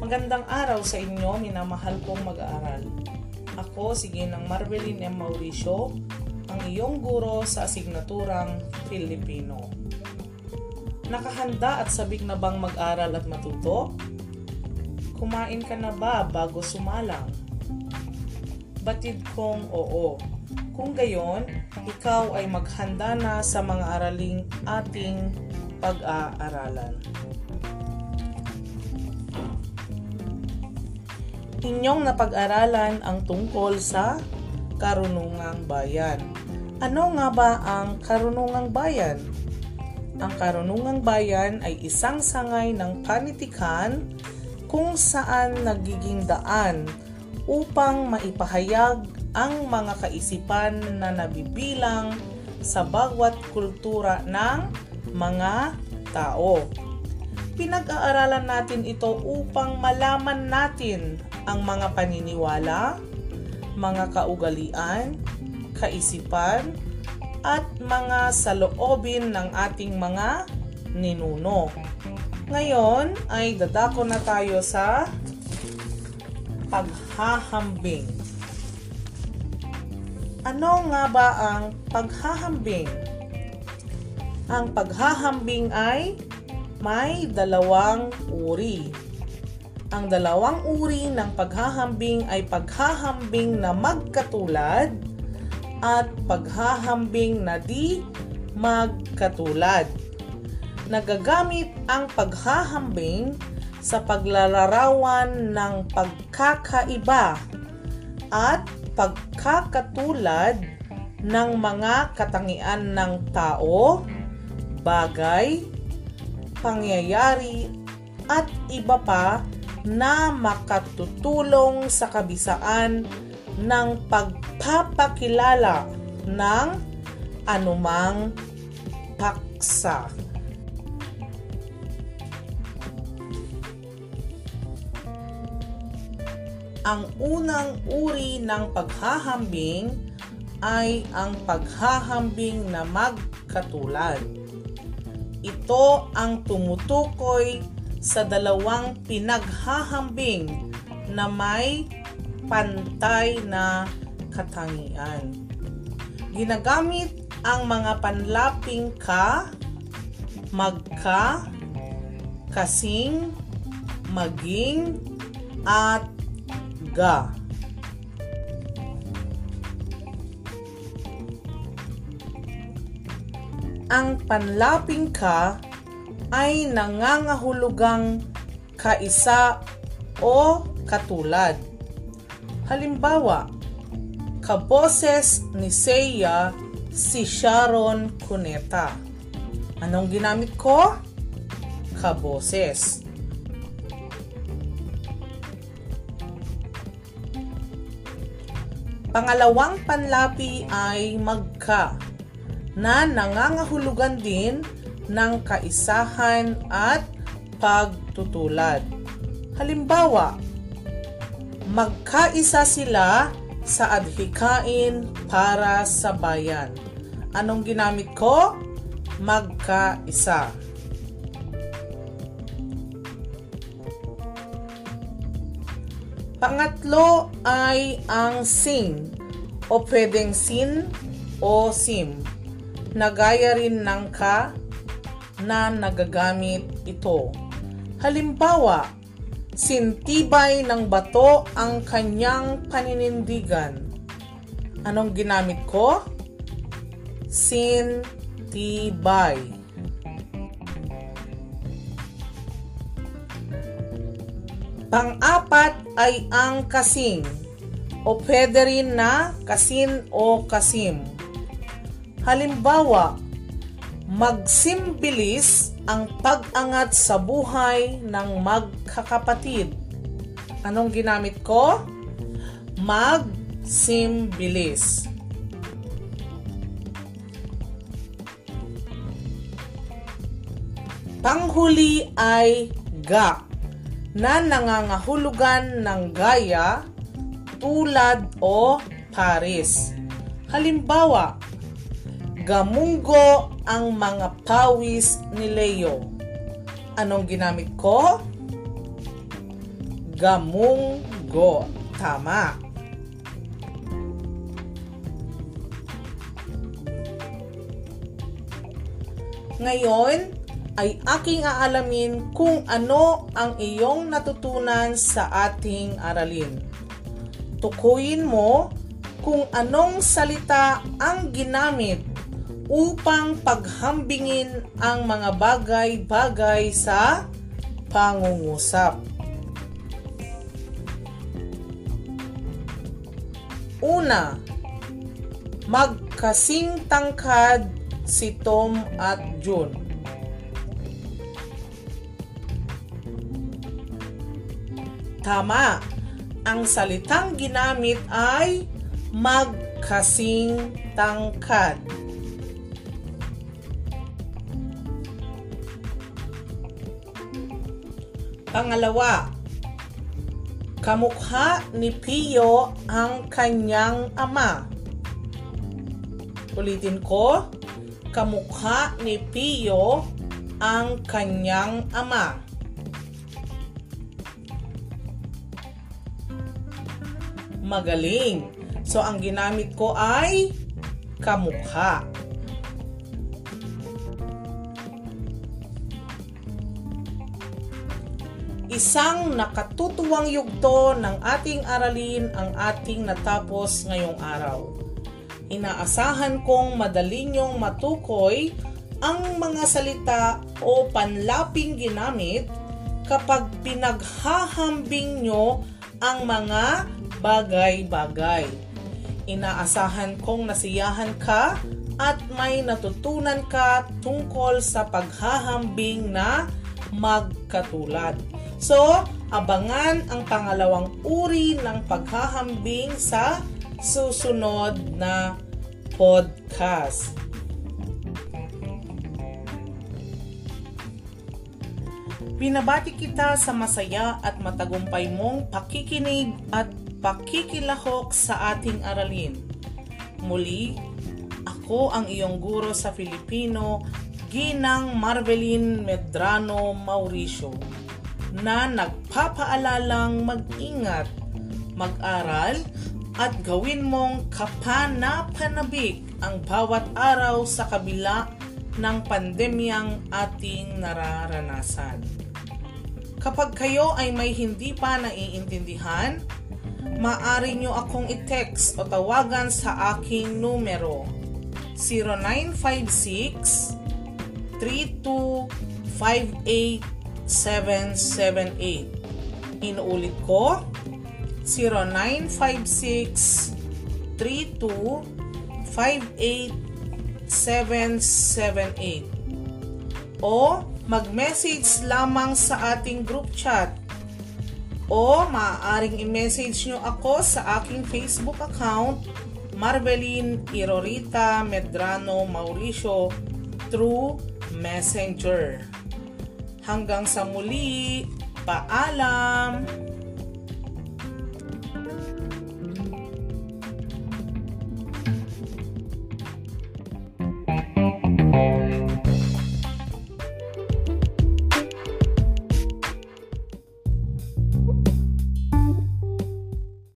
Magandang araw sa inyo, minamahal kong mag-aaral. Ako si Ginang Marvelin M. Mauricio, ang iyong guro sa asignaturang Filipino. Nakahanda at sabik na bang mag-aral at matuto? Kumain ka na ba bago sumalang? Batid kong oo. Kung gayon, ikaw ay maghanda na sa mga araling ating pag-aaralan. Inyong napag-aralan ang tungkol sa karunungang bayan. Ano nga ba ang karunungang bayan? Ang karunungang bayan ay isang sangay ng panitikan kung saan nagiging daan upang maipahayag ang mga kaisipan na nabibilang sa bawat kultura ng mga tao. Pinag-aaralan natin ito upang malaman natin ang mga paniniwala, mga kaugalian, kaisipan, at mga saloobin ng ating mga ninuno. Ngayon ay dadako na tayo sa paghahambing. Ano nga ba ang paghahambing? Ang paghahambing ay may dalawang uri ang dalawang uri ng paghahambing ay paghahambing na magkatulad at paghahambing na di magkatulad. Nagagamit ang paghahambing sa paglalarawan ng pagkakaiba at pagkakatulad ng mga katangian ng tao, bagay, pangyayari at iba pa na makatutulong sa kabisaan ng pagpapakilala ng anumang paksa. Ang unang uri ng paghahambing ay ang paghahambing na magkatulad. Ito ang tumutukoy sa dalawang pinaghahambing na may pantay na katangian. Ginagamit ang mga panlaping ka, magka, kasing, maging, at ga. Ang panlaping ka ay nangangahulugang kaisa o katulad. Halimbawa, kaboses ni Seiya si Sharon Cuneta. Anong ginamit ko? Kaboses. Pangalawang panlapi ay magka na nangangahulugan din ng kaisahan at pagtutulad. Halimbawa, magkaisa sila sa adhikain para sa bayan. Anong ginamit ko? Magkaisa. Pangatlo ay ang sing o pwedeng sin o sim na gaya rin ng ka na nagagamit ito. Halimbawa, sintibay ng bato ang kanyang paninindigan. Anong ginamit ko? Sintibay. Pang-apat ay ang kasing o pwede rin na kasin o kasim. Halimbawa, magsimbilis ang pag-angat sa buhay ng magkakapatid. Anong ginamit ko? Magsimbilis. Panghuli ay ga na nangangahulugan ng gaya, tulad o paris. Halimbawa, Gamunggo ang mga pawis ni Leo. Anong ginamit ko? Gamunggo. Tama. Ngayon ay aking aalamin kung ano ang iyong natutunan sa ating aralin. Tukuyin mo kung anong salita ang ginamit upang paghambingin ang mga bagay-bagay sa pangungusap. Una, magkasing tangkad si Tom at June. Tama, ang salitang ginamit ay magkasing tangkad. Pangalawa, kamukha ni Pio ang kanyang ama. Ulitin ko, kamukha ni Pio ang kanyang ama. Magaling. So, ang ginamit ko ay kamukha. Isang nakatutuwang yugto ng ating aralin ang ating natapos ngayong araw. Inaasahan kong madali niyong matukoy ang mga salita o panlaping ginamit kapag pinaghahambing nyo ang mga bagay-bagay. Inaasahan kong nasiyahan ka at may natutunan ka tungkol sa paghahambing na magkatulad. So, abangan ang pangalawang uri ng paghahambing sa susunod na podcast. Binabati kita sa masaya at matagumpay mong pakikinig at pakikilahok sa ating aralin. Muli, ako ang iyong guro sa Filipino, Ginang Marvelin Medrano Mauricio na nagpapaalalang mag-ingat, mag-aral, at gawin mong kapanapanabik ang bawat araw sa kabila ng pandemyang ating nararanasan. Kapag kayo ay may hindi pa naiintindihan, maaari nyo akong i-text o tawagan sa aking numero 0956 3258 778. Inuulit ko, 0956 32 o mag-message lamang sa ating group chat o maaaring i-message nyo ako sa aking Facebook account Marvelin Irorita Medrano Mauricio through Messenger. Hanggang sa muli, paalam!